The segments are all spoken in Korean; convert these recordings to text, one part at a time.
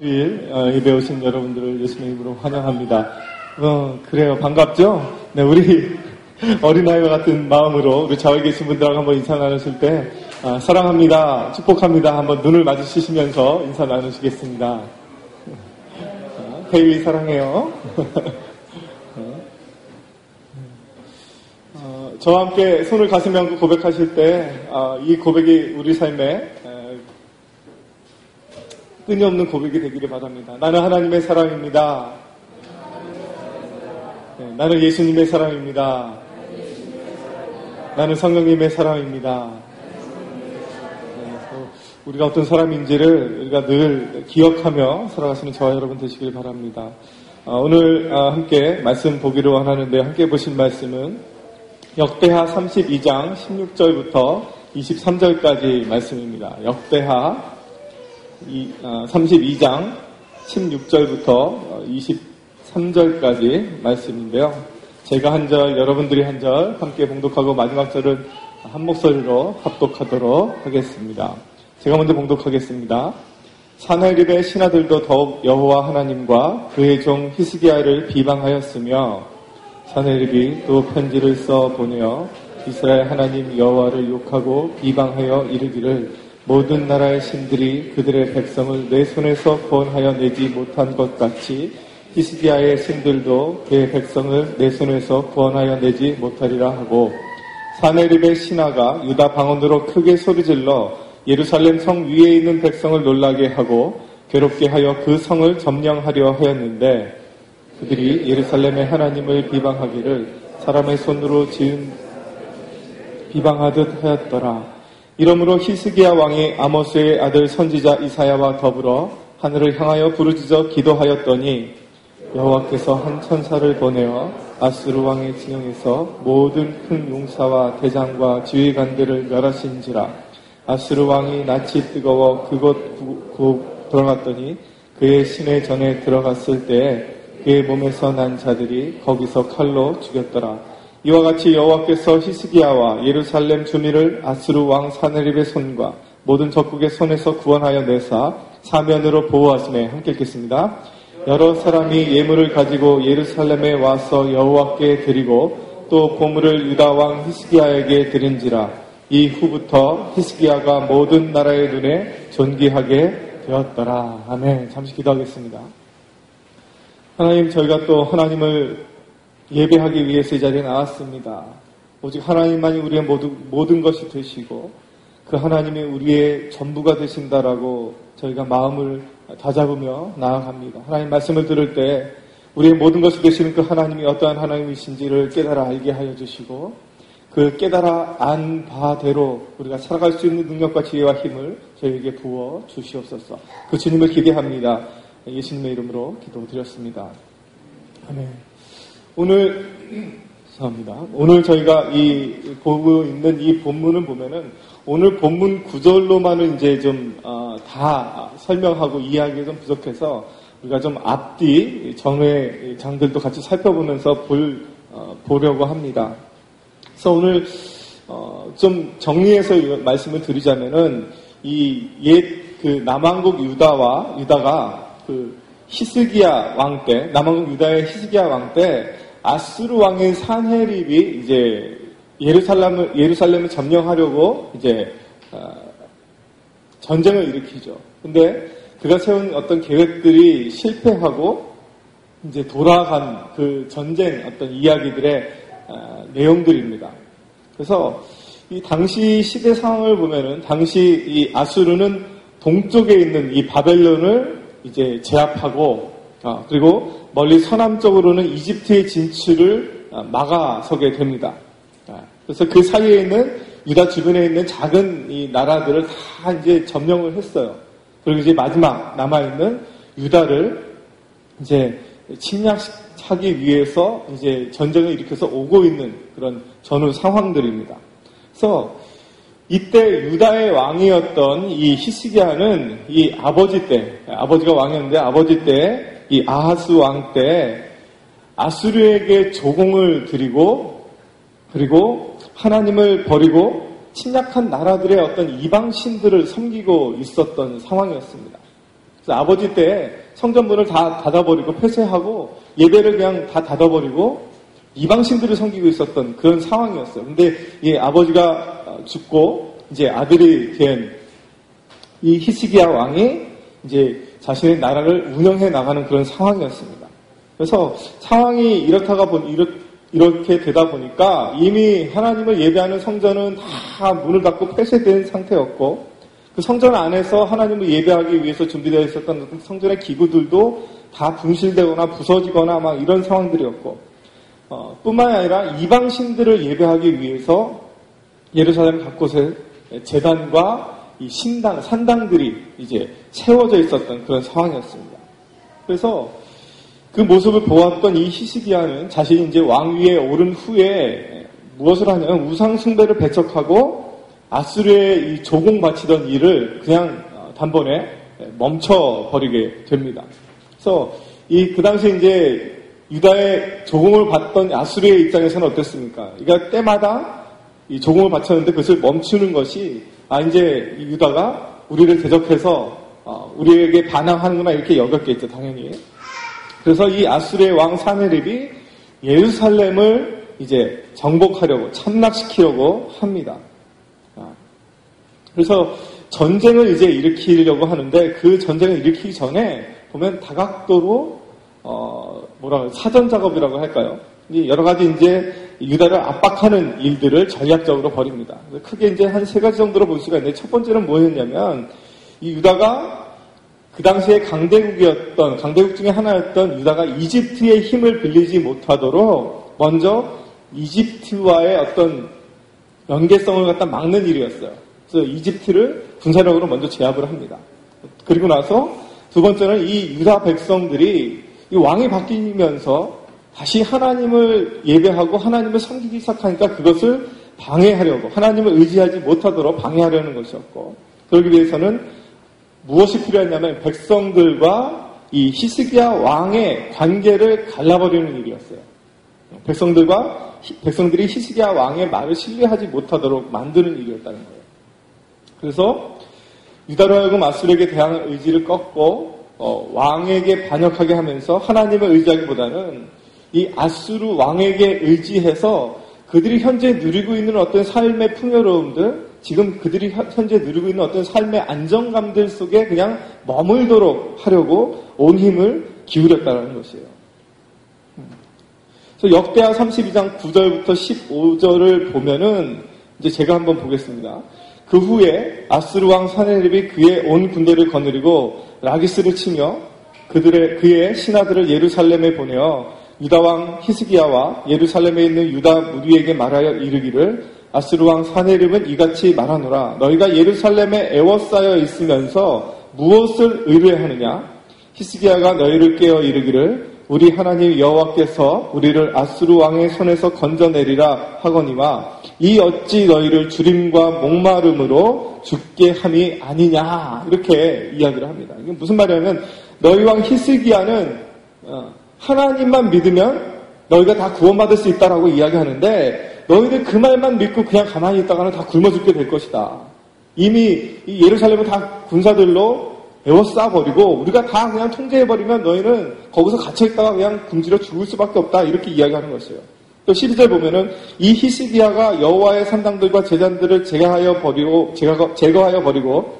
주일 어, 예배 오신 여러분들을 예수님의 이름으로 환영합니다. 어, 그래요. 반갑죠? 네, 우리 어린아이와 같은 마음으로 우리 좌우에 계신 분들하고 한번 인사 나누실 때 아, 사랑합니다. 축복합니다. 한번 눈을 마주치시면서 인사 나누시겠습니다. 태희 사랑해요. 어, 저와 함께 손을 가슴에 얹고 고백하실 때이 고백이 우리 삶에 끊임없는 고백이 되기를 바랍니다. 나는 하나님의 사랑입니다. 네, 나는 예수님의 사랑입니다. 나는 성령님의 사랑입니다. 네, 우리가 어떤 사람인지를 우리가 늘 기억하며 살아가시는 저와 여러분 되시길 바랍니다. 어, 오늘 어, 함께 말씀 보기로 하는데 함께 보신 말씀은 역대하 32장 16절부터 23절까지 말씀입니다. 역대하 32장 16절부터 23절까지 말씀인데요. 제가 한 절, 여러분들이 한 절 함께 봉독하고 마지막 절은 한 목소리로 합독하도록 하겠습니다. 제가 먼저 봉독하겠습니다. 사내립의 신하들도 더욱 여호와 하나님과 그의 종 히스기야를 비방하였으며 사내립이 또 편지를 써 보내어 이스라엘 하나님 여호와를 욕하고 비방하여 이르기를 모든 나라의 신들이 그들의 백성을 내 손에서 구원하여 내지 못한 것 같이 히스기야의 신들도 그의 백성을 내 손에서 구원하여 내지 못하리라 하고 사내립의 신하가 유다 방언으로 크게 소리질러 예루살렘 성 위에 있는 백성을 놀라게 하고 괴롭게 하여 그 성을 점령하려 하였는데 그들이 예루살렘의 하나님을 비방하기를 사람의 손으로 지은 비방하듯 하였더라. 이러므로 히스기야 왕이 아모스의 아들 선지자 이사야와 더불어 하늘을 향하여 부르짖어 기도하였더니 여호와께서 한 천사를 보내어 아스루 왕의 진영에서 모든 큰 용사와 대장과 지휘관들을 멸하신지라 아스루 왕이 낯이 뜨거워 그곳 구, 들어갔더니 그의 신의 전에 들어갔을 때에 그의 몸에서 난 자들이 거기서 칼로 죽였더라. 이와 같이 여호와께서 히스기야와 예루살렘 주민을 아스루 왕 사네립의 손과 모든 적국의 손에서 구원하여 내사 사면으로 보호하심에 함께 읽겠습니다. 여러 사람이 예물을 가지고 예루살렘에 와서 여호와께 드리고 또 보물을 유다 왕 히스기야에게 드린지라 이후부터 히스기야가 모든 나라의 눈에 존귀하게 되었더라. 아멘. 잠시 기도하겠습니다. 하나님 저희가 또 하나님을 예배하기 위해서 이 자리에 나왔습니다. 오직 하나님만이 우리의 모든, 모든 것이 되시고 그 하나님이 우리의 전부가 되신다라고 저희가 마음을 다잡으며 나아갑니다. 하나님 말씀을 들을 때 우리의 모든 것이 되시는 그 하나님이 어떠한 하나님이신지를 깨달아 알게 하여 주시고 그 깨달아 안 바대로 우리가 살아갈 수 있는 능력과 지혜와 힘을 저희에게 부어 주시옵소서. 그 주님을 기대합니다. 예수님의 이름으로 기도드렸습니다. 아멘. 오늘 죄송합니다. 오늘 저희가 이 보고 있는 이 본문을 보면은 오늘 본문 구절로만은 이제 좀다 어, 설명하고 이해하기 좀 부족해서 우리가 좀 앞뒤 정회 장들도 같이 살펴보면서 볼 어, 보려고 합니다. 그래서 오늘 어, 좀 정리해서 말씀을 드리자면은 이 옛 그 남왕국 유다와 유다가 그 히스기야 왕 때, 남왕국 유다의 히스기야 왕때 아스루 왕인 산헤립이 이제 예루살렘을 예루살렘을 점령하려고 이제 어, 전쟁을 일으키죠. 근데 그가 세운 어떤 계획들이 실패하고 이제 돌아간 그 전쟁 어떤 이야기들의 어, 내용들입니다. 그래서 이 당시 시대 상황을 보면은 당시 이 아수르는 동쪽에 있는 이 바벨론을 이제 제압하고 어, 그리고 멀리 서남쪽으로는 이집트의 진출을 어, 막아서게 됩니다. 아, 그래서 그 사이에 있는 유다 주변에 있는 작은 이 나라들을 다 이제 점령을 했어요. 그리고 이제 마지막 남아있는 유다를 이제 침략하기 위해서 이제 전쟁을 일으켜서 오고 있는 그런 전후 상황들입니다. 그래서 이때 유다의 왕이었던 이 히스기야는 이 아버지 때, 아버지가 왕이었는데 아버지 때 이 아하스 왕 때 아수르에게 조공을 드리고 그리고 하나님을 버리고 침략한 나라들의 어떤 이방 신들을 섬기고 있었던 상황이었습니다. 아버지 때 성전문을 다 닫아버리고 폐쇄하고 예배를 그냥 다 닫아버리고 이방신들을 섬기고 있었던 그런 상황이었어요. 근데 이 아버지가 죽고 이제 아들이 된 이 히스기야 왕이 이제 자신의 나라를 운영해 나가는 그런 상황이었습니다. 그래서 상황이 이렇다가 보니 이렇게 되다 보니까 이미 하나님을 예배하는 성전은 다 문을 닫고 폐쇄된 상태였고 그 성전 안에서 하나님을 예배하기 위해서 준비되어 있었던 성전의 기구들도 다 분실되거나 부서지거나 막 이런 상황들이었고 어, 뿐만이 아니라 이방신들을 예배하기 위해서 예루살렘 각곳에 재단과 이 신당, 산당들이 이제 채워져 있었던 그런 상황이었습니다. 그래서 그 모습을 보았던 이 히스기야는 자신이 이제 왕위에 오른 후에 무엇을 하냐면 우상숭배를 배척하고 아수르에 이 조공 바치던 일을 그냥 단번에 멈춰버리게 됩니다. 그래서 이 그 당시 이제 유다의 조공을 받던 아수르의 입장에서는 어땠습니까? 그러니까 때마다 이 조공을 바쳤는데 그것을 멈추는 것이 아 이제 유다가 우리를 대적해서 어, 우리에게 반항하는구나 이렇게 여겼겠죠 당연히. 그래서 이 아수르의 왕 사네립이 예루살렘을 이제 정복하려고 참락시키려고 합니다. 아, 그래서 전쟁을 이제 일으키려고 하는데 그 전쟁을 일으키기 전에 보면 다각도로 어 뭐라 사전 작업이라고 할까요? 여러 가지 이제 유다를 압박하는 일들을 전략적으로 벌입니다. 크게 이제 한 세 가지 정도로 볼 수가 있는데 첫 번째는 뭐였냐면 이 유다가 그 당시에 강대국이었던 강대국 중에 하나였던 유다가 이집트의 힘을 빌리지 못하도록 먼저 이집트와의 어떤 연계성을 갖다 막는 일이었어요. 그래서 이집트를 군사력으로 먼저 제압을 합니다. 그리고 나서 두 번째는 이 유다 백성들이 이 왕이 바뀌면서 다시 하나님을 예배하고 하나님을 섬기기 시작하니까 그것을 방해하려고 하나님을 의지하지 못하도록 방해하려는 것이었고 그러기 위해서는 무엇이 필요했냐면 백성들과 이 히스기야 왕의 관계를 갈라버리는 일이었어요. 백성들과 백성들이 히스기야 왕의 말을 신뢰하지 못하도록 만드는 일이었다는 거예요. 그래서 유다로 하여금 아수르에게 대항할 의지를 꺾고 어, 왕에게 반역하게 하면서 하나님을 의지하기보다는 이 아수르 왕에게 의지해서 그들이 현재 누리고 있는 어떤 삶의 풍요로움들, 지금 그들이 현재 누리고 있는 어떤 삶의 안정감들 속에 그냥 머물도록 하려고 온 힘을 기울였다는 것이에요. 그래서 역대하 32장 9절부터 15절을 보면은 이제 제가 한번 보겠습니다. 그 후에 아스르 왕 사네립이 그의 온 군대를 거느리고 라기스를 치며 그들의 그의 신하들을 예루살렘에 보내어 유다 왕 히스기야와 예루살렘에 있는 유다 무리에게 말하여 이르기를 아스르 왕 사네립은 이같이 말하노라. 너희가 예루살렘에 애워싸여 있으면서 무엇을 의뢰하느냐? 히스기야가 너희를 깨어 이르기를 우리 하나님 여호와께서 우리를 아스루 왕의 손에서 건져내리라 하거니와 이 어찌 너희를 주림과 목마름으로 죽게 함이 아니냐? 이렇게 이야기를 합니다. 이게 무슨 말이냐면 너희 왕 히스기야는 어, 하나님만 믿으면 너희가 다 구원받을 수 있다라고 이야기하는데 너희들 그 말만 믿고 그냥 가만히 있다가는 다 굶어 죽게 될 것이다. 이미 예루살렘은 다 군사들로 에워싸버리고 우리가 다 그냥 통제해버리면 너희는 거기서 갇혀있다가 그냥 굶주려 죽을 수밖에 없다 이렇게 이야기하는 것이에요. 또 12절 보면은 이 히스기야가 여호와의 산당들과 제단들을 제거하여 버리고 제거하여 버리고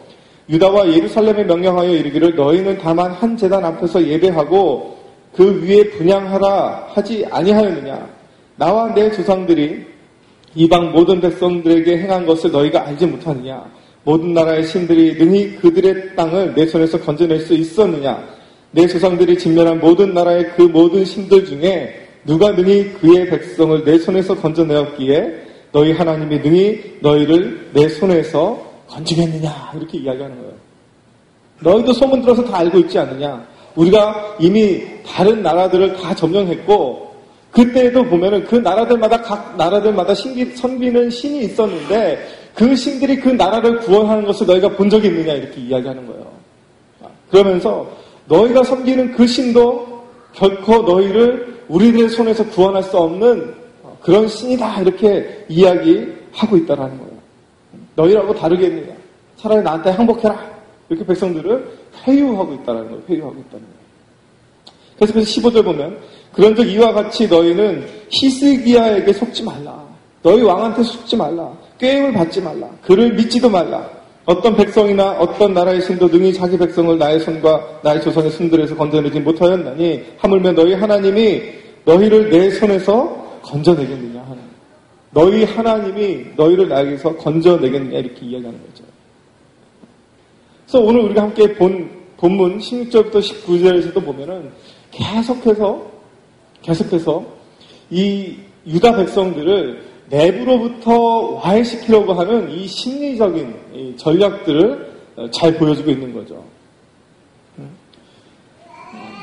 유다와 예루살렘에 명령하여 이르기를 너희는 다만 한 제단 앞에서 예배하고 그 위에 분양하라 하지 아니하였느냐 나와 내 조상들이 이방 모든 백성들에게 행한 것을 너희가 알지 못하느냐 모든 나라의 신들이 능히 그들의 땅을 내 손에서 건져낼 수 있었느냐? 내 조상들이 직면한 모든 나라의 그 모든 신들 중에 누가 능히 그의 백성을 내 손에서 건져내었기에 너희 하나님이 능히 너희를 내 손에서 건지겠느냐? 이렇게 이야기하는 거예요. 너희도 소문 들어서 다 알고 있지 않느냐? 우리가 이미 다른 나라들을 다 점령했고 그때에도 보면은 그 나라들마다 각 나라들마다 신기, 섬기는 신이 있었는데 그 신들이 그 나라를 구원하는 것을 너희가 본 적이 있느냐 이렇게 이야기하는 거예요. 그러면서 너희가 섬기는 그 신도 결코 너희를 우리들의 손에서 구원할 수 없는 그런 신이다 이렇게 이야기하고 있다라는 거예요. 너희라고 다르겠느냐? 차라리 나한테 항복해라. 이렇게 백성들을 회유하고 있다는 거예요. 회유하고 있다는 거예요. 그래서 15절 보면 그런즉 이와 같이 너희는 히스기야에게 속지 말라. 너희 왕한테 속지 말라. 꾀임을 받지 말라. 그를 믿지도 말라. 어떤 백성이나 어떤 나라의 신도 등이 자기 백성을 나의 손과 나의 조선의 손들에서 건져내지 못하였나니 하물며 너희 하나님이 너희를 내 손에서 건져내겠느냐 하는 너희 하나님이 너희를 나에게서 건져내겠느냐 이렇게 이야기하는 거죠. 그래서 오늘 우리가 함께 본 본문 16절부터 19절에서도 보면은 계속해서 계속해서 이 유다 백성들을 내부로부터 와해시키려고 하는 이 심리적인 이 전략들을 잘 보여주고 있는 거죠.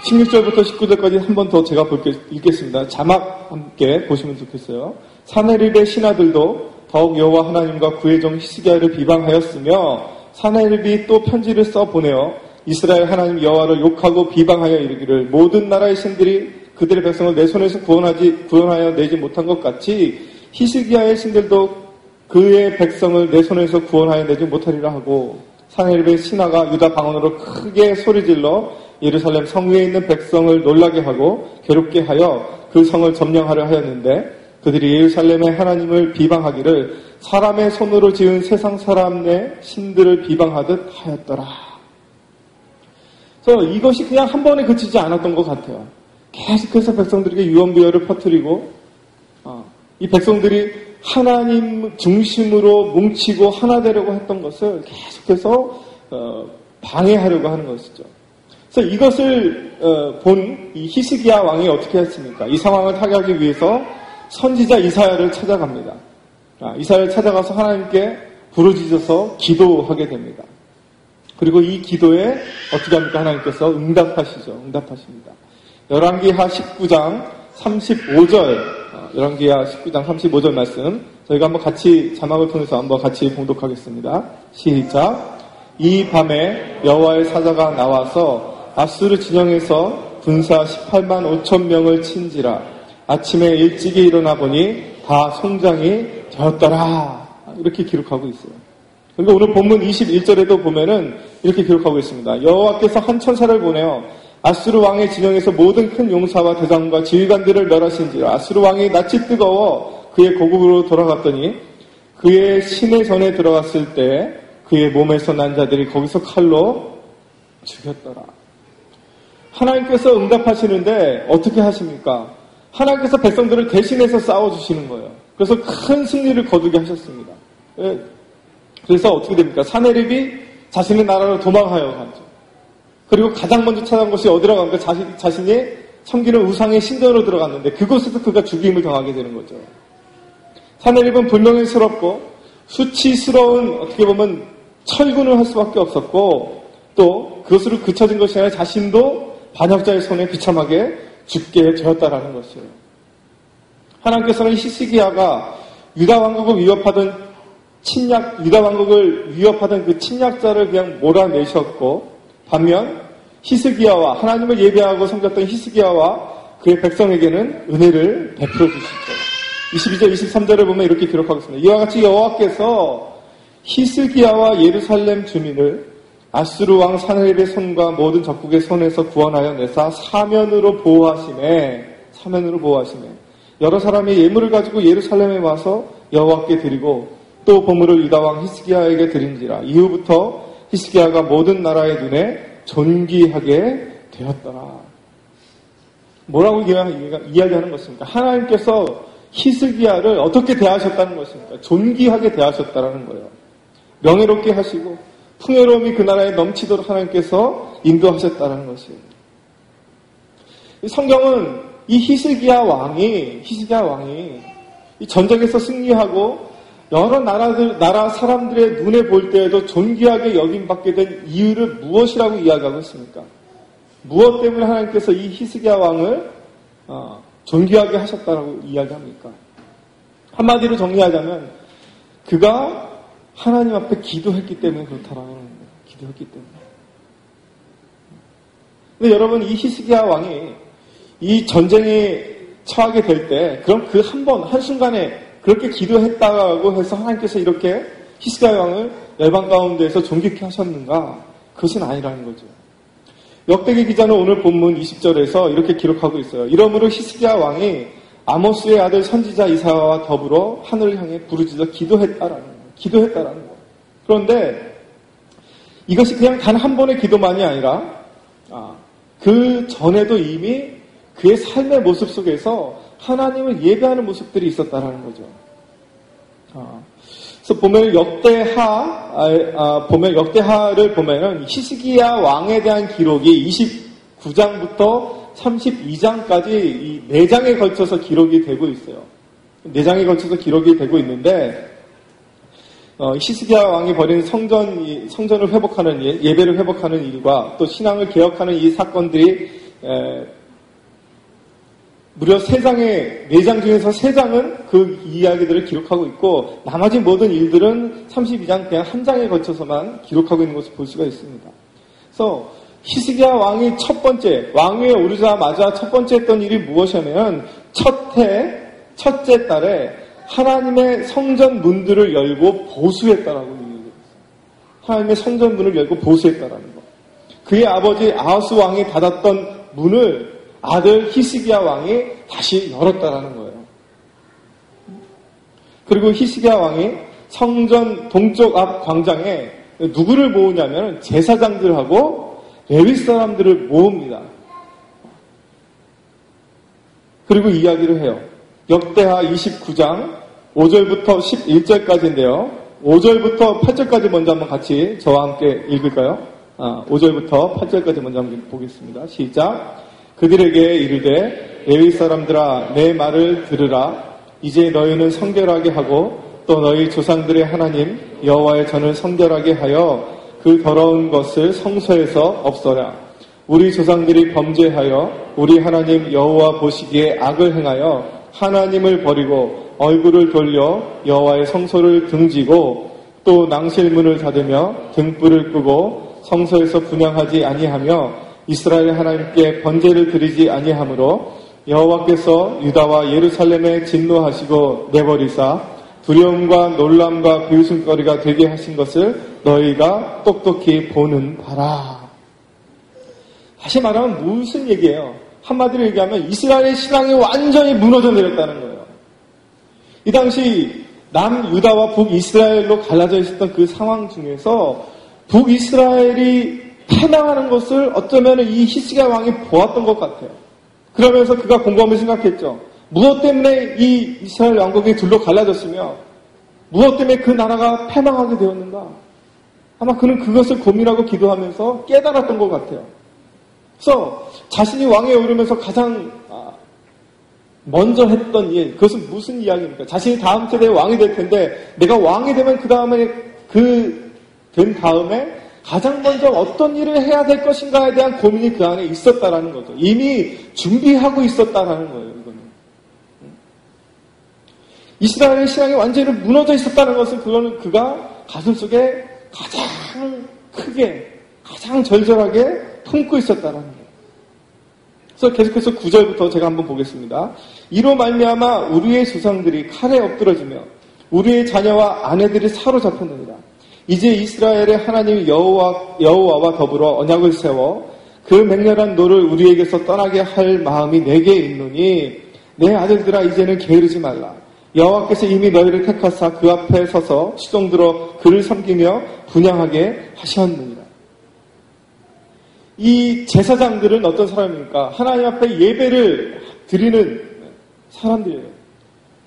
16절부터 19절까지 한 번 더 제가 볼게, 읽겠습니다. 자막 함께 보시면 좋겠어요. 사내립의 신하들도 더욱 여호와 하나님과 구의 종 히스기야를 비방하였으며 사내립이 또 편지를 써 보내어 이스라엘 하나님 여호와를 욕하고 비방하여 이르기를 모든 나라의 신들이 그들의 백성을 내 손에서 구원하지 구원하여 내지 못한 것 같이 히스기야의 신들도 그의 백성을 내 손에서 구원하여 내지 못하리라 하고 사내립의 신하가 유다 방언으로 크게 소리질러 예루살렘 성 위에 있는 백성을 놀라게 하고 괴롭게 하여 그 성을 점령하려 하였는데 그들이 예루살렘의 하나님을 비방하기를 사람의 손으로 지은 세상 사람 내 신들을 비방하듯 하였더라. 그래서 이것이 그냥 한 번에 그치지 않았던 것 같아요. 계속해서 백성들에게 유언비어를 퍼뜨리고 어, 이 백성들이 하나님 중심으로 뭉치고 하나 되려고 했던 것을 계속해서 어, 방해하려고 하는 것이죠. 그래서 이것을 어, 본이 히스기야 왕이 어떻게 했습니까? 이 상황을 타개하기 위해서 선지자 이사야를 찾아갑니다. 아, 이사야를 찾아가서 하나님께 부르짖어서 기도하게 됩니다. 그리고 이 기도에 어떻게 합니까? 하나님께서 응답하시죠. 응답하십니다. 열왕기하 19장 35절, 열왕기하 19장 35절 말씀 저희가 한번 같이 자막을 통해서 한번 같이 봉독하겠습니다. 시작. 이 밤에 여호와의 사자가 나와서 아수르 진영에서 군사 18만 5천 명을 친지라 아침에 일찍이 일어나 보니 다 송장이 되었더라. 이렇게 기록하고 있어요. 그리고 오늘 본문 21절에도 보면은 이렇게 기록하고 있습니다. 여호와께서 한 천사를 보내어 아수르 왕의 진영에서 모든 큰 용사와 대장과 지휘관들을 멸하신지라 아수르 왕이 낯이 뜨거워 그의 고국으로 돌아갔더니 그의 신의 전에 들어갔을 때 그의 몸에서 난 자들이 거기서 칼로 죽였더라. 하나님께서 응답하시는데 어떻게 하십니까? 하나님께서 백성들을 대신해서 싸워주시는 거예요. 그래서 큰 승리를 거두게 하셨습니다. 예. 그래서 어떻게 됩니까? 사내립이 자신의 나라로 도망하여 가죠. 그리고 가장 먼저 찾아간 곳이 어디라고 합니까? 자신, 자신이 섬기는 우상의 신전으로 들어갔는데 그곳에서 그가 죽임을 당하게 되는 거죠. 사내립은 불명예스럽고 수치스러운 어떻게 보면 철군을 할 수밖에 없었고 또 그것으로 그쳐진 것이 아니라 자신도 반역자의 손에 비참하게 죽게 되었다라는 것이에요. 하나님께서는 히스기야가 유다 왕국을 위협하던 침략 유다 왕국을 위협하던 그 침략자를 그냥 몰아내셨고 반면 히스기야와 하나님을 예배하고 섬겼던 히스기야와 그의 백성에게는 은혜를 베풀어 주시죠. 22절 23절을 보면 이렇게 기록하고 있습니다. 이와 같이 여호와께서 히스기야와 예루살렘 주민을 아수르 왕 사네립의 손과 모든 적국의 손에서 구원하여 내사 사면으로 보호하심에 사면으로 보호하심에 여러 사람이 예물을 가지고 예루살렘에 와서 여호와께 드리고 또 보물을 유다 왕 히스기야에게 드린지라 이후부터 히스기야가 모든 나라의 눈에 존귀하게 되었더라. 뭐라고 이야기하는 것입니까? 하나님께서 히스기야를 어떻게 대하셨다는 것입니까? 존귀하게 대하셨다는 거예요. 명예롭게 하시고 풍요로움이 그 나라에 넘치도록 하나님께서 인도하셨다는 것이에요. 성경은 이 히스기야 왕이 히스기야 왕이 전쟁에서 승리하고 여러 나라들 나라 사람들의 눈에 볼 때에도 존귀하게 여김받게 된 이유를 무엇이라고 이야기하고 있습니까? 무엇 때문에 하나님께서 이 히스기야 왕을 어, 존귀하게 하셨다고 이야기합니까? 한마디로 정리하자면 그가 하나님 앞에 기도했기 때문에 그렇다라는 거예요. 기도했기 때문에. 근데 여러분 이 히스기야 왕이 이 전쟁에 처하게 될 때 그럼 그 한 번 한순간에 그렇게 기도했다고 해서 하나님께서 이렇게 히스기야 왕을 열방 가운데에서 존귀케 하셨는가? 그것은 아니라는 거죠. 역대기 기자는 오늘 본문 20절에서 이렇게 기록하고 있어요. 이러므로 히스기야 왕이 아모스의 아들 선지자 이사와 더불어 하늘을 향해 부르짖어 기도했다라는 거예요. 기도했다라는 거예요. 그런데 이것이 그냥 단 한 번의 기도만이 아니라 아, 그 전에도 이미 그의 삶의 모습 속에서 하나님을 예배하는 모습들이 있었다라는 거죠. 아, 그래서 보면 역대하 아, 아, 보면 역대하를 보면은 히스기야 왕에 대한 기록이 29장부터 32장까지 이 4장에 걸쳐서 기록이 되고 있어요. 4장에 걸쳐서 기록이 되고 있는데 어, 히스기야 왕이 벌인 성전 성전을 회복하는 일, 예배를 회복하는 일과 또 신앙을 개혁하는 이 사건들이 에, 무려 세 장의 네장 중에서 세 장은 그 이야기들을 기록하고 있고 나머지 모든 일들은 32장 그냥 한 장에 거쳐서만 기록하고 있는 것을 볼 수가 있습니다. 그래서 히스기야 왕이 첫 번째 왕위에 오르자마자 첫 번째 했던 일이 무엇이냐면 첫해 첫째 달에 하나님의 성전 문들을 열고 보수했다라고 얘기했어요. 하나님의 성전 문을 열고 보수했다라는 거. 그의 아버지 아하스 왕이 닫았던 문을 아들 히스기야 왕이 다시 열었다라는 거예요. 그리고 히스기야 왕이 성전 동쪽 앞 광장에 누구를 모으냐면 제사장들하고 레위 사람들을 모읍니다. 그리고 이야기를 해요. 역대하 29장 5절부터 11절까지인데요. 5절부터 8절까지 먼저 한번 같이 저와 함께 읽을까요? 아, 5절부터 8절까지 먼저 한번 보겠습니다. 시작. 그들에게 이르되 레위 사람들아 내 말을 들으라. 이제 너희는 성결하게 하고 또 너희 조상들의 하나님 여호와의 전을 성결하게 하여 그 더러운 것을 성소에서 없어라. 우리 조상들이 범죄하여 우리 하나님 여호와 보시기에 악을 행하여 하나님을 버리고 얼굴을 돌려 여호와의 성소를 등지고 또 낭실문을 닫으며 등불을 끄고 성소에서 분양하지 아니하며 이스라엘 하나님께 번제를 드리지 아니하므로 여호와께서 유다와 예루살렘에 진노하시고 내버리사 두려움과 놀람과 비웃음거리가 되게 하신 것을 너희가 똑똑히 보는 바라. 다시 말하면 무슨 얘기예요? 한마디로 얘기하면 이스라엘의 신앙이 완전히 무너져 내렸다는 거예요. 이 당시 남 유다와 북 이스라엘로 갈라져 있었던 그 상황 중에서 북 이스라엘이 패망하는 것을 어쩌면 이 히스기야 왕이 보았던 것 같아요. 그러면서 그가 공부하며 생각했죠. 무엇 때문에 이 이스라엘 왕국이 둘로 갈라졌으며 무엇 때문에 그 나라가 패망하게 되었는가? 아마 그는 그것을 고민하고 기도하면서 깨달았던 것 같아요. 그래서 자신이 왕에 오르면서 가장 아, 먼저 했던 일, 그것은 무슨 이야기입니까? 자신이 다음 세대의 왕이 될 텐데, 내가 왕이 되면 그 다음에, 그, 된 다음에, 가장 먼저 어떤 일을 해야 될 것인가에 대한 고민이 그 안에 있었다라는 거죠. 이미 준비하고 있었다라는 거예요, 이거는. 이스라엘의 신앙이 완전히 무너져 있었다는 것은 그거는 그가 가슴 속에 가장 크게, 가장 절절하게 품고 있었다는 거예요. 그래서 계속해서 9절부터 제가 한번 보겠습니다. 이로 말미암아 우리의 조상들이 칼에 엎드러지며 우리의 자녀와 아내들이 사로잡혔느니라. 이제 이스라엘의 하나님 여호와 여호와와 더불어 언약을 세워 그 맹렬한 노를 우리에게서 떠나게 할 마음이 내게 있노니 내 아들들아 이제는 게으르지 말라. 여호와께서 이미 너희를 택하사 그 앞에 서서 시종들어 그를 섬기며 분양하게 하셨느니라. 이 제사장들은 어떤 사람입니까? 하나님 앞에 예배를 드리는 사람들이에요.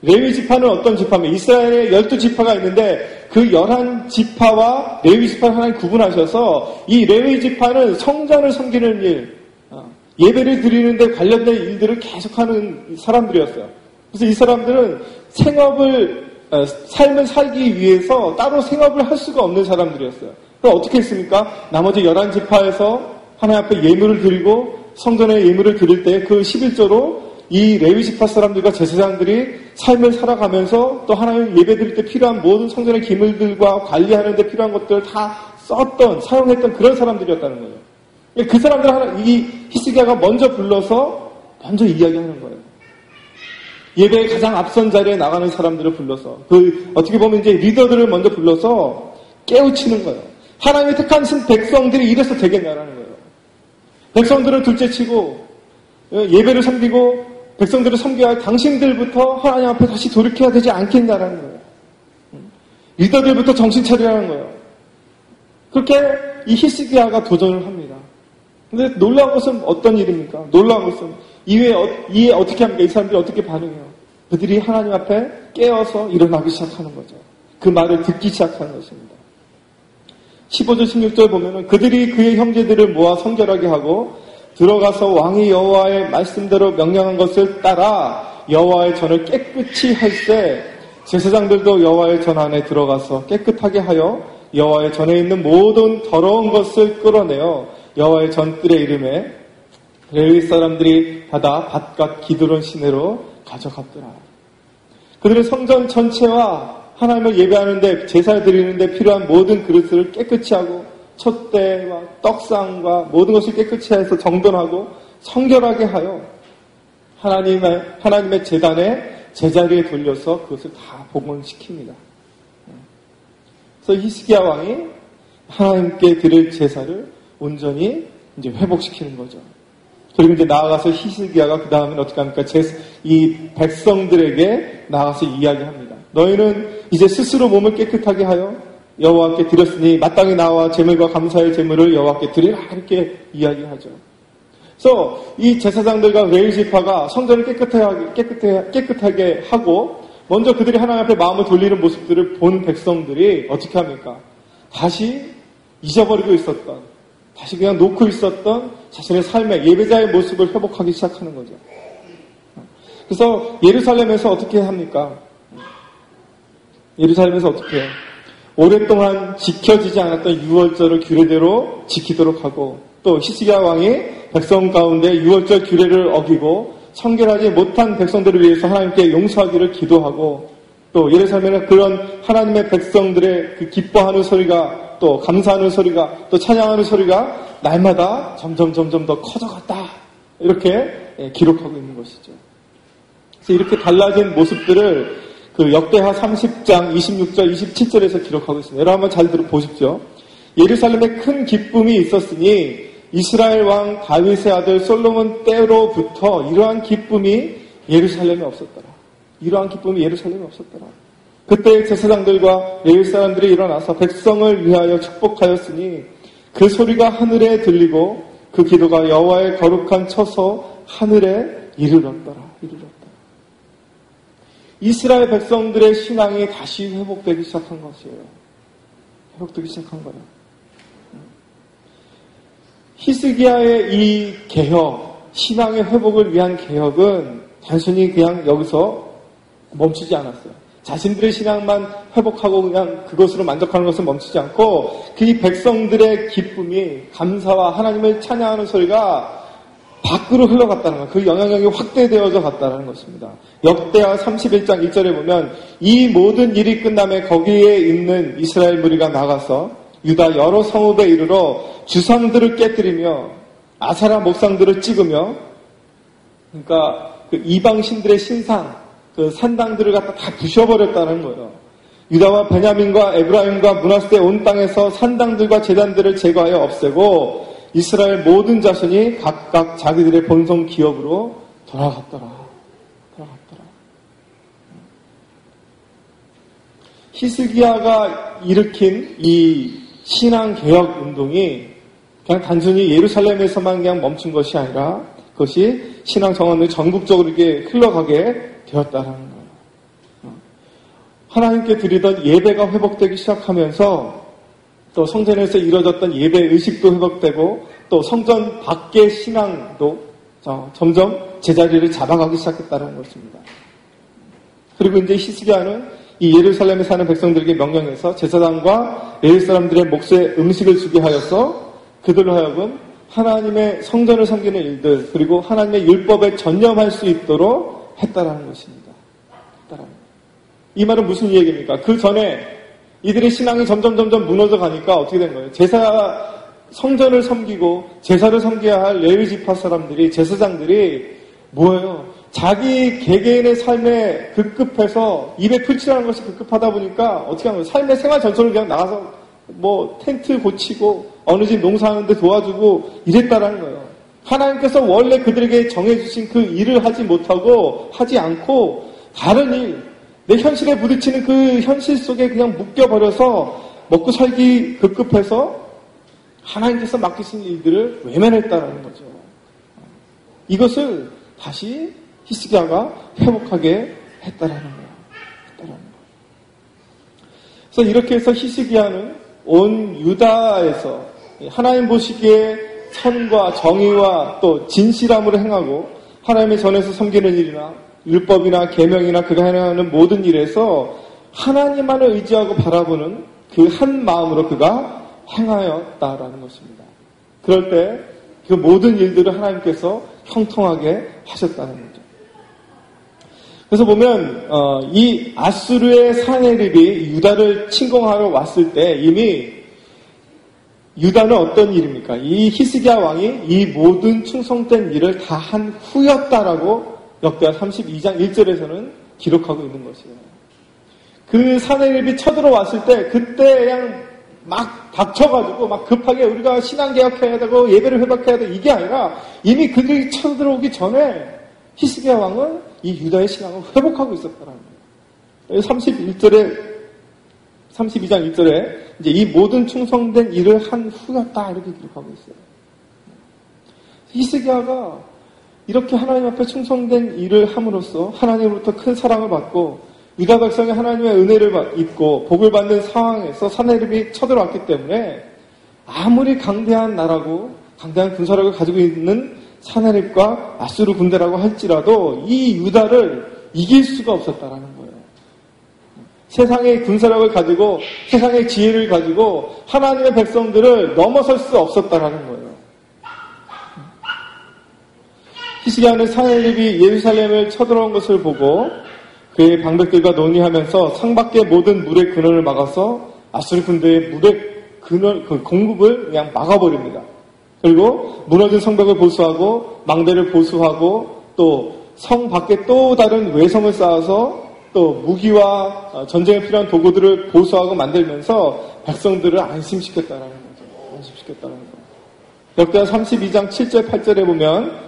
레위 지파는 어떤 지파입니까? 이스라엘에 열두 지파가 있는데 그 열한 지파와 레위 지파를 하나님 구분하셔서 이 레위 지파는 성전을 섬기는 일, 어, 예배를 드리는데 관련된 일들을 계속하는 사람들이었어요. 그래서 이 사람들은 생업을 어, 삶을 살기 위해서 따로 생업을 할 수가 없는 사람들이었어요. 그럼 어떻게 했습니까? 나머지 열한 지파에서 하나님 앞에 예물을 드리고 성전에 예물을 드릴 때 그 11조로 이 레위 지파 사람들과 제사장들이 삶을 살아가면서 또 하나님 예배 드릴 때 필요한 모든 성전의 기물들과 관리하는 데 필요한 것들을 다 썼던, 사용했던 그런 사람들이었다는 거예요. 그 사람들 하나, 이 히스기야가 먼저 불러서 먼저 이야기하는 거예요. 예배의 가장 앞선 자리에 나가는 사람들을 불러서 그 어떻게 보면 이제 리더들을 먼저 불러서 깨우치는 거예요. 하나님의 택한 백성들이 이래서 되겠냐라는 거예요. 백성들을 둘째치고 예배를 섬기고 백성들을 섬겨야 할 당신들부터 하나님 앞에 다시 돌이켜야 되지 않겠냐라는 거예요. 리더들부터 정신 차리라는 거예요. 그렇게 이 히스기야가 도전을 합니다. 근데 놀라운 것은 어떤 일입니까? 놀라운 것은 이에, 이에 어떻게 합니까? 이 사람들이 어떻게 반응해요? 그들이 하나님 앞에 깨어서 일어나기 시작하는 거죠. 그 말을 듣기 시작하는 것입니다. 15절 16절 보면은 그들이 그의 형제들을 모아 성결하게 하고 들어가서 왕이 여호와의 말씀대로 명령한 것을 따라 여호와의 전을 깨끗이 할때 제사장들도 여호와의 전 안에 들어가서 깨끗하게 하여 여호와의 전에 있는 모든 더러운 것을 끌어내어 여호와의 전뜰의 이름에 레위 사람들이 받아 밭과 기드론 시내로 가져갔더라. 그들은 성전 전체와 하나님을 예배하는데 제사 드리는데 필요한 모든 그릇을 깨끗이 하고 촛대와 떡상과 모든 것을 깨끗이 해서 정돈하고 성결하게 하여 하나님의 하나님의 재단에 제자리에 돌려서 그것을 다 복원시킵니다. 그래서 히스기야 왕이 하나님께 드릴 제사를 온전히 이제 회복시키는 거죠. 그리고 이제 나아가서 히스기야가 그 다음에 어떻게 합니까? 제, 이 백성들에게 나가서 이야기합니다. 너희는 이제 스스로 몸을 깨끗하게 하여 여호와께 드렸으니 마땅히 나와 제물과 감사의 제물을 여호와께 드리라 이렇게 이야기하죠. 그래서 이 제사장들과 레이지파가 성전을 깨끗하게, 깨끗하게, 깨끗하게 하고 먼저 그들이 하나님 앞에 마음을 돌리는 모습들을 본 백성들이 어떻게 합니까? 다시 잊어버리고 있었던, 다시 그냥 놓고 있었던 자신의 삶의 예배자의 모습을 회복하기 시작하는 거죠. 그래서 예루살렘에서 어떻게 합니까? 예루살렘에서 어떻게 해요? 오랫동안 지켜지지 않았던 유월절을 규례대로 지키도록 하고 또 히스기야 왕이 백성 가운데 유월절 규례를 어기고 청결하지 못한 백성들을 위해서 하나님께 용서하기를 기도하고 또 예루살렘에 그런 하나님의 백성들의 그 기뻐하는 소리가 또 감사하는 소리가 또 찬양하는 소리가 날마다 점점 점점 더 커져갔다 이렇게 예, 기록하고 있는 것이죠. 그래서 이렇게 달라진 모습들을 그 역대하 30장 26절 27절에서 기록하고 있습니다. 여러분 한번 잘 들어보십시오. 예루살렘에 큰 기쁨이 있었으니 이스라엘 왕 다윗의 아들 솔로몬 때로부터 이러한 기쁨이 예루살렘에 없었더라. 이러한 기쁨이 예루살렘에 없었더라. 그때 제사장들과 레위 사람들이 일어나서 백성을 위하여 축복하였으니 그 소리가 하늘에 들리고 그 기도가 여호와의 거룩한 처소 하늘에 이르렀더라. 이스라엘 백성들의 신앙이 다시 회복되기 시작한 것이에요. 회복되기 시작한 거예요. 히스기야의 이 개혁, 신앙의 회복을 위한 개혁은 단순히 그냥 여기서 멈추지 않았어요. 자신들의 신앙만 회복하고 그냥 그것으로 만족하는 것은 멈추지 않고 그 백성들의 기쁨이 감사와 하나님을 찬양하는 소리가 밖으로 흘러갔다는 것, 그 영향력이 확대되어져 갔다는 것입니다. 역대하 31장 1절에 보면 이 모든 일이 끝남에 거기에 있는 이스라엘 무리가 나가서 유다 여러 성읍에 이르러 주상들을 깨뜨리며 아사라 목상들을 찍으며 그러니까 그 이방 신들의 신상 그 산당들을 갖다 다 부셔버렸다는 거예요. 유다와 베냐민과 에브라임과 문하스대 온 땅에서 산당들과 재단들을 제거하여 없애고 이스라엘 모든 자손이 각각 자기들의 본성 기업으로 돌아갔더라. 돌아갔더라. 히스기야가 일으킨 이 신앙 개혁 운동이 그냥 단순히 예루살렘에서만 그냥 멈춘 것이 아니라 그것이 신앙 정원을 전국적으로 이렇게 흘러가게 되었다는 거예요. 하나님께 드리던 예배가 회복되기 시작하면서 또 성전에서 이루어졌던 예배 의식도 회복되고 또 성전 밖의 신앙도 점점 제자리를 잡아가기 시작했다는 것입니다. 그리고 이제 히스기야는 이 예루살렘에 사는 백성들에게 명령해서 제사장과 레위 사람들의 몫에 음식을 주게 하여서 그들로 하여금 하나님의 성전을 섬기는 일들 그리고 하나님의 율법에 전념할 수 있도록 했다라는 것입니다. 했다라는 이 말은 무슨 얘기입니까? 그 전에 이들의 신앙이 점점 점점 무너져 가니까 어떻게 된 거예요? 제사 성전을 섬기고 제사를 섬겨야 할 레위 지파 사람들이 제사장들이 뭐예요? 자기 개개인의 삶에 급급해서 입에 풀칠하는 것이 급급하다 보니까 어떻게 거예요? 삶의 생활 전선을 그냥 나가서 뭐 텐트 고치고 어느 집 농사하는데 도와주고 이랬다라는 거예요. 하나님께서 원래 그들에게 정해주신 그 일을 하지 못하고 하지 않고 다른 일, 내 현실에 부딪히는 그 현실 속에 그냥 묶여버려서 먹고 살기 급급해서 하나님께서 맡기신 일들을 외면했다는 거죠. 이것을 다시 히스기야가 회복하게 했다라는 거예요. 했다라는 거예요. 그래서 이렇게 해서 히스기야는 온 유다에서 하나님 보시기에 선과 정의와 또 진실함으로 행하고 하나님의 전에서 섬기는 일이나 율법이나 계명이나 그가 행하는 모든 일에서 하나님만을 의지하고 바라보는 그 한 마음으로 그가 행하였다라는 것입니다. 그럴 때 그 모든 일들을 하나님께서 형통하게 하셨다는 거죠. 그래서 보면 어, 이 아수르의 사내립이 유다를 침공하러 왔을 때 이미 유다는 어떤 일입니까? 이 히스기야 왕이 이 모든 충성된 일을 다 한 후였다라고 역대하 32장 1절에서는 기록하고 있는 것이에요. 그 사내립이 쳐들어왔을 때 그때 그냥 막 닥쳐가지고 막 급하게 우리가 신앙 개혁해야 되고 예배를 회복해야 돼 이게 아니라 이미 그들이 쳐들어오기 전에 히스기야 왕은 이 유다의 신앙을 회복하고 있었다라는 거예요. 31절에 32장 1절에 이제 이 모든 충성된 일을 한 후였다 이렇게 기록하고 있어요. 히스기야가 이렇게 하나님 앞에 충성된 일을 함으로써 하나님으로부터 큰 사랑을 받고 유다 백성이 하나님의 은혜를 입고 복을 받는 상황에서 사내립이 쳐들어왔기 때문에 아무리 강대한 나라고 강대한 군사력을 가지고 있는 사내립과 아수르 군대라고 할지라도 이 유다를 이길 수가 없었다라는 거예요. 세상의 군사력을 가지고 세상의 지혜를 가지고 하나님의 백성들을 넘어설 수 없었다라는 거예요. 히스기야는 사내립이 예루살렘을 쳐들어온 것을 보고 그의 방백들과 논의하면서 상밖의 모든 물의 근원을 막아서 아수르 군대의 물의 근원, 그 공급을 그냥 막아버립니다. 그리고 무너진 성벽을 보수하고 망대를 보수하고 또 성 밖에 또 다른 외성을 쌓아서 또 무기와 어, 전쟁에 필요한 도구들을 보수하고 만들면서 백성들을 안심시켰다는 거죠. 안심시켰다는 거. 역대하 32장 7절 8절에 보면 어,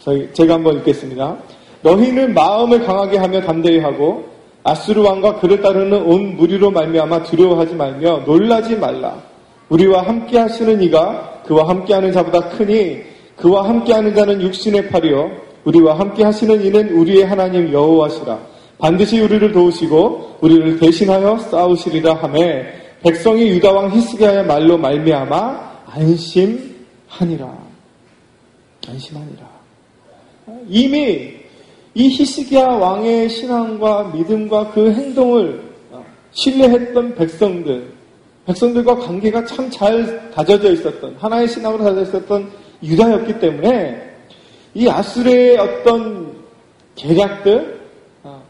저희 제가 한번 읽겠습니다. 너희는 마음을 강하게 하며 담대히 하고 아수르 왕과 그를 따르는 온 무리로 말미암아 두려워하지 말며 놀라지 말라. 우리와 함께 하시는 이가 그와 함께 하는 자보다 크니 그와 함께 하는 자는 육신의 팔이요 우리와 함께 하시는 이는 우리의 하나님 여호와시라. 반드시 우리를 도우시고 우리를 대신하여 싸우시리라 하매 백성이 유다 왕 히스기야의 말로 말미암아 안심하니라. 안심하니라. 이미 이 히스기야 왕의 신앙과 믿음과 그 행동을 신뢰했던 백성들, 백성들과 관계가 참 잘 다져져 있었던, 하나의 신앙으로 다져 있었던 유다였기 때문에 이 아수르의 어떤 계략들, 어,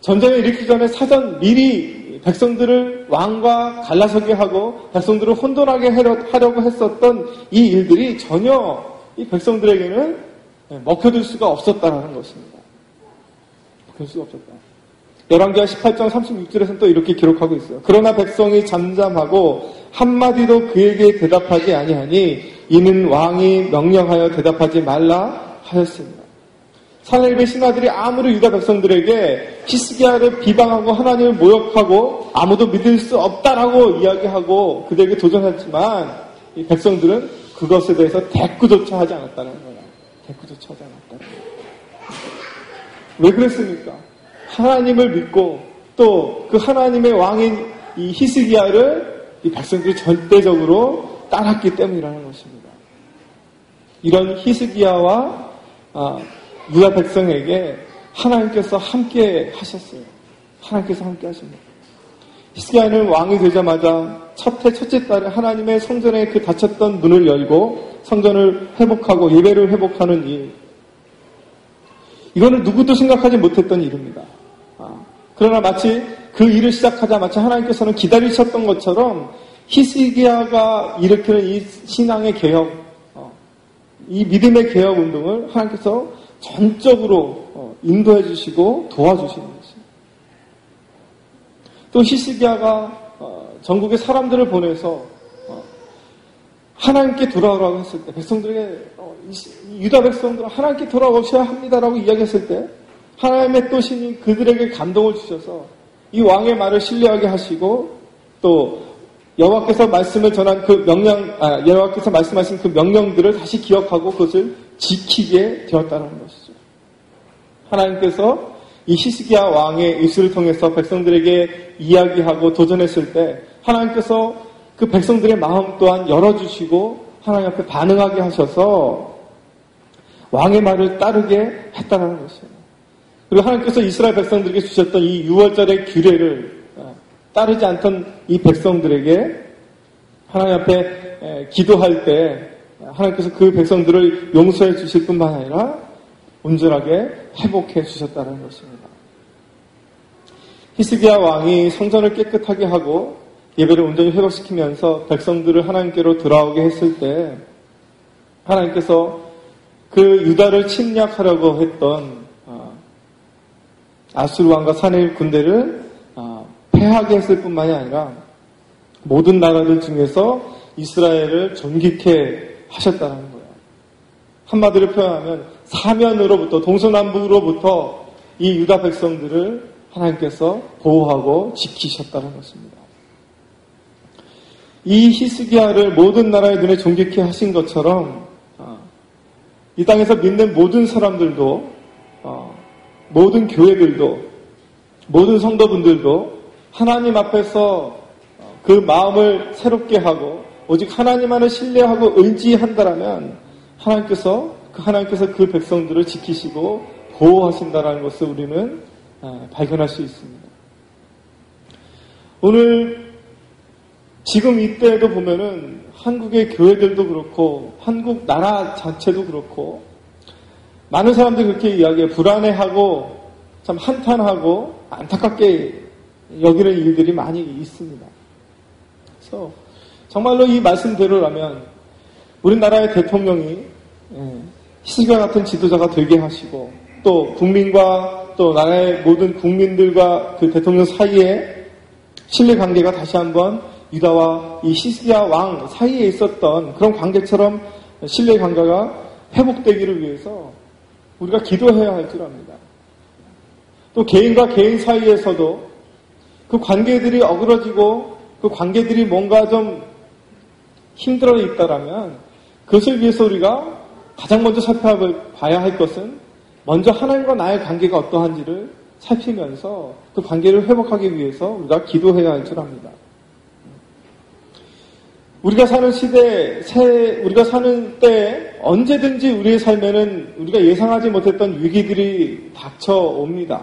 전쟁을 일으키기 전에 사전 미리 백성들을 왕과 갈라서게 하고 백성들을 혼돈하게 하려고 했었던 이 일들이 전혀 이 백성들에게는 네, 먹혀들 수가 없었다는 것입니다. 먹힐 수가 없었다. 열왕기하 18장 36절에서는 또 이렇게 기록하고 있어요. 그러나 백성이 잠잠하고 한마디도 그에게 대답하지 아니하니 이는 왕이 명령하여 대답하지 말라 하였습니다. 사내립의 신하들이 아무리 유다 백성들에게 히스기야를 비방하고 하나님을 모욕하고 아무도 믿을 수 없다라고 이야기하고 그들에게 도전했지만 이 백성들은 그것에 대해서 대꾸조차 하지 않았다는 거예요. 대꾸조차 하지 않았다. 왜 그랬습니까? 하나님을 믿고 또 그 하나님의 왕인 이 히스기야를 이 백성들이 절대적으로 따랐기 때문이라는 것입니다. 이런 히스기야와 아, 유다 백성에게 하나님께서 함께 하셨어요. 하나님께서 함께 하십니다. 히스기야는 왕이 되자마자 첫해 첫째 달에 하나님의 성전에 그 닫혔던 문을 열고 성전을 회복하고 예배를 회복하는 일. 이거는 누구도 생각하지 못했던 일입니다. 아, 그러나 마치 그 일을 시작하자 마치 하나님께서는 기다리셨던 것처럼 히스기야가 일으키는 이 신앙의 개혁, 어, 이 믿음의 개혁 운동을 하나님께서 전적으로 어, 인도해 주시고 도와주시는 것입니다. 또 히스기야가 어, 전국의 사람들을 보내서 어, 하나님께 돌아오라고 했을 때 백성들에게 어, 유다 백성들은 하나님께 돌아오셔야 합니다라고 이야기했을 때 하나님의 또 신이 그들에게 감동을 주셔서 이 왕의 말을 신뢰하게 하시고 또 여호와께서 말씀을 전한 그 명령, 아, 여호와께서 말씀하신 그 명령들을 다시 기억하고 그것을 지키게 되었다는 것이죠. 하나님께서 이 히스기야 왕의 입술을 통해서 백성들에게 이야기하고 도전했을 때 하나님께서 그 백성들의 마음 또한 열어주시고 하나님 앞에 반응하게 하셔서 왕의 말을 따르게 했다는 것이에요. 그리고 하나님께서 이스라엘 백성들에게 주셨던 이 6월절의 규례를 어, 따르지 않던 이 백성들에게 하나님 앞에 기도할 때 하나님께서 그 백성들을 용서해 주실 뿐만 아니라 온전하게 회복해 주셨다는 것입니다. 히스기야 왕이 성전을 깨끗하게 하고 예배를 온전히 회복시키면서 백성들을 하나님께로 돌아오게 했을 때 하나님께서 그 유다를 침략하려고 했던 어, 아수르 왕과 사내일 군대를 어, 패하게 했을 뿐만이 아니라 모든 나라들 중에서 이스라엘을 존귀케 하셨다는 거예요. 한마디로 표현하면 사면으로부터 동서남북으로부터 이 유다 백성들을 하나님께서 보호하고 지키셨다는 것입니다. 이 히스기야를 모든 나라의 눈에 존귀케 하신 것처럼 어, 이 땅에서 믿는 모든 사람들도 어, 모든 교회들도 모든 성도분들도 하나님 앞에서 어, 그 마음을 새롭게 하고 오직 하나님만을 신뢰하고 의지한다라면 하나님께서 그 하나님께서 그 백성들을 지키시고 보호하신다라는 것을 우리는 아, 발견할 수 있습니다. 오늘 지금 이때에도 보면은 한국의 교회들도 그렇고 한국 나라 자체도 그렇고 많은 사람들이 그렇게 이야기해 불안해하고 참 한탄하고 안타깝게 여기는 일들이 많이 있습니다. 그래서 정말로 이 말씀대로라면 우리나라의 대통령이 시스가 예, 같은 지도자가 되게 하시고 또 국민과 또 나라의 모든 국민들과 그 대통령 사이에 신뢰 관계가 다시 한번 유다와 이 시스기야 왕 사이에 있었던 그런 관계처럼 신뢰 관계가 회복되기를 위해서 우리가 기도해야 할 줄 압니다. 또 개인과 개인 사이에서도 그 관계들이 어그러지고 그 관계들이 뭔가 좀 힘들어 있다라면 그것을 위해서 우리가 가장 먼저 살펴봐야 할 것은 먼저 하나님과 나의 관계가 어떠한지를 살피면서 그 관계를 회복하기 위해서 우리가 기도해야 할 줄 압니다. 우리가 사는 시대, 새, 우리가 사는 때 언제든지 우리의 삶에는 우리가 예상하지 못했던 위기들이 닥쳐옵니다.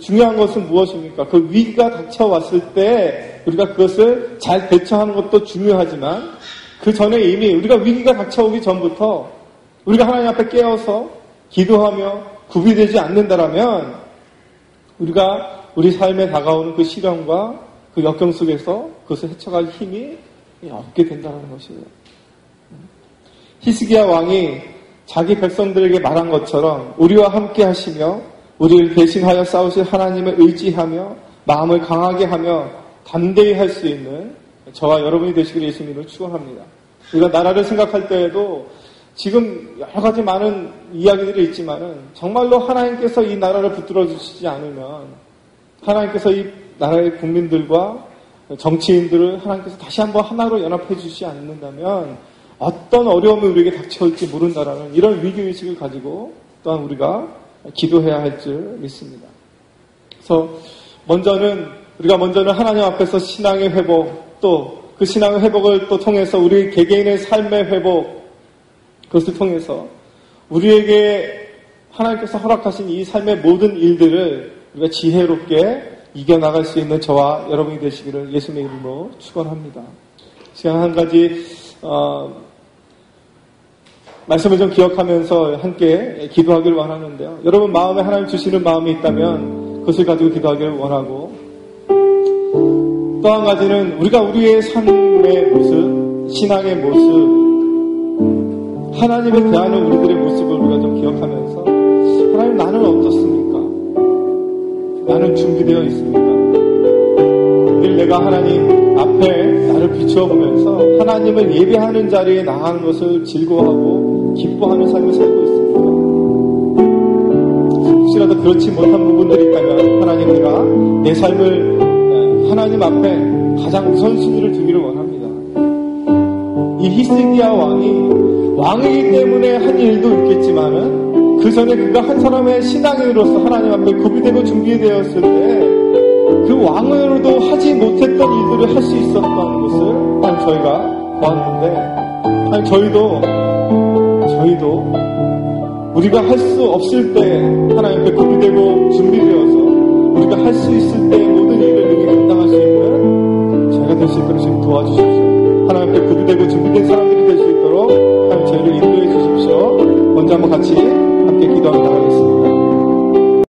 중요한 것은 무엇입니까? 그 위기가 닥쳐왔을 때 우리가 그것을 잘 대처하는 것도 중요하지만 그 전에 이미 우리가 위기가 닥쳐오기 전부터 우리가 하나님 앞에 깨어서 기도하며 구비되지 않는다라면 우리가 우리 삶에 다가오는 그 시련과 그 역경 속에서 그것을 헤쳐갈 힘이 없게 된다는 것이에요. 히스기야 왕이 자기 백성들에게 말한 것처럼 우리와 함께 하시며 우리를 대신하여 싸우실 하나님을 의지하며 마음을 강하게 하며 담대히 할 수 있는 저와 여러분이 되시기를 예수님을 축원합니다. 우리가 나라를 생각할 때에도 지금 여러 가지 많은 이야기들이 있지만은 정말로 하나님께서 이 나라를 붙들어 주시지 않으면 하나님께서 이 나라의 국민들과 정치인들을 하나님께서 다시 한번 하나로 연합해 주시지 않는다면 어떤 어려움이 우리에게 닥쳐올지 모른다라는 이런 위기의식을 가지고 또한 우리가 기도해야 할 줄 믿습니다. 그래서 먼저는 우리가 먼저는 하나님 앞에서 신앙의 회복 또 그 신앙의 회복을 또 통해서 우리 개개인의 삶의 회복 그것을 통해서 우리에게 하나님께서 허락하신 이 삶의 모든 일들을 우리가 지혜롭게 이겨나갈 수 있는 저와 여러분이 되시기를 예수님의 이름으로 축원합니다. 제가 한 가지 어, 말씀을 좀 기억하면서 함께 기도하기를 원하는데요. 여러분 마음에 하나님 주시는 마음이 있다면 그것을 가지고 기도하기를 원하고 또 한 가지는 우리가 우리의 삶의 모습, 신앙의 모습, 하나님에 대하는 우리들의 모습을 우리가 좀 기억하면서 하나님 나는 어떻습니까? 나는 준비되어 있습니까? 늘 내가 하나님 앞에 나를 비추어 보면서 하나님을 예배하는 자리에 나가는 것을 즐거워하고 기뻐하는 삶을 살고 있습니다. 혹시라도 그렇지 못한 부분들이 있다면 하나님 내가 내 삶을 하나님 앞에 가장 우선순위를 두기를 원합니다. 이 히스기야 왕이 왕이기 때문에 한 일도 있겠지만은 그 전에 그가 한 사람의 신앙인으로서 하나님 앞에 구비되고 준비되었을 때 그 왕으로도 하지 못했던 일들을 할 수 있었던 것을 한 저희가 보았는데 한 저희도 저희도 우리가 할 수 없을 때 하나님 앞에 구비되고 준비되어서 우리가 할 수 있을 때 모든 일을 능히 감당할 수 있는 저희가 될 수 있도록 지금 도와주십시오. 하나님 앞에 구비되고 준비된 사람들이 되시 한번 같이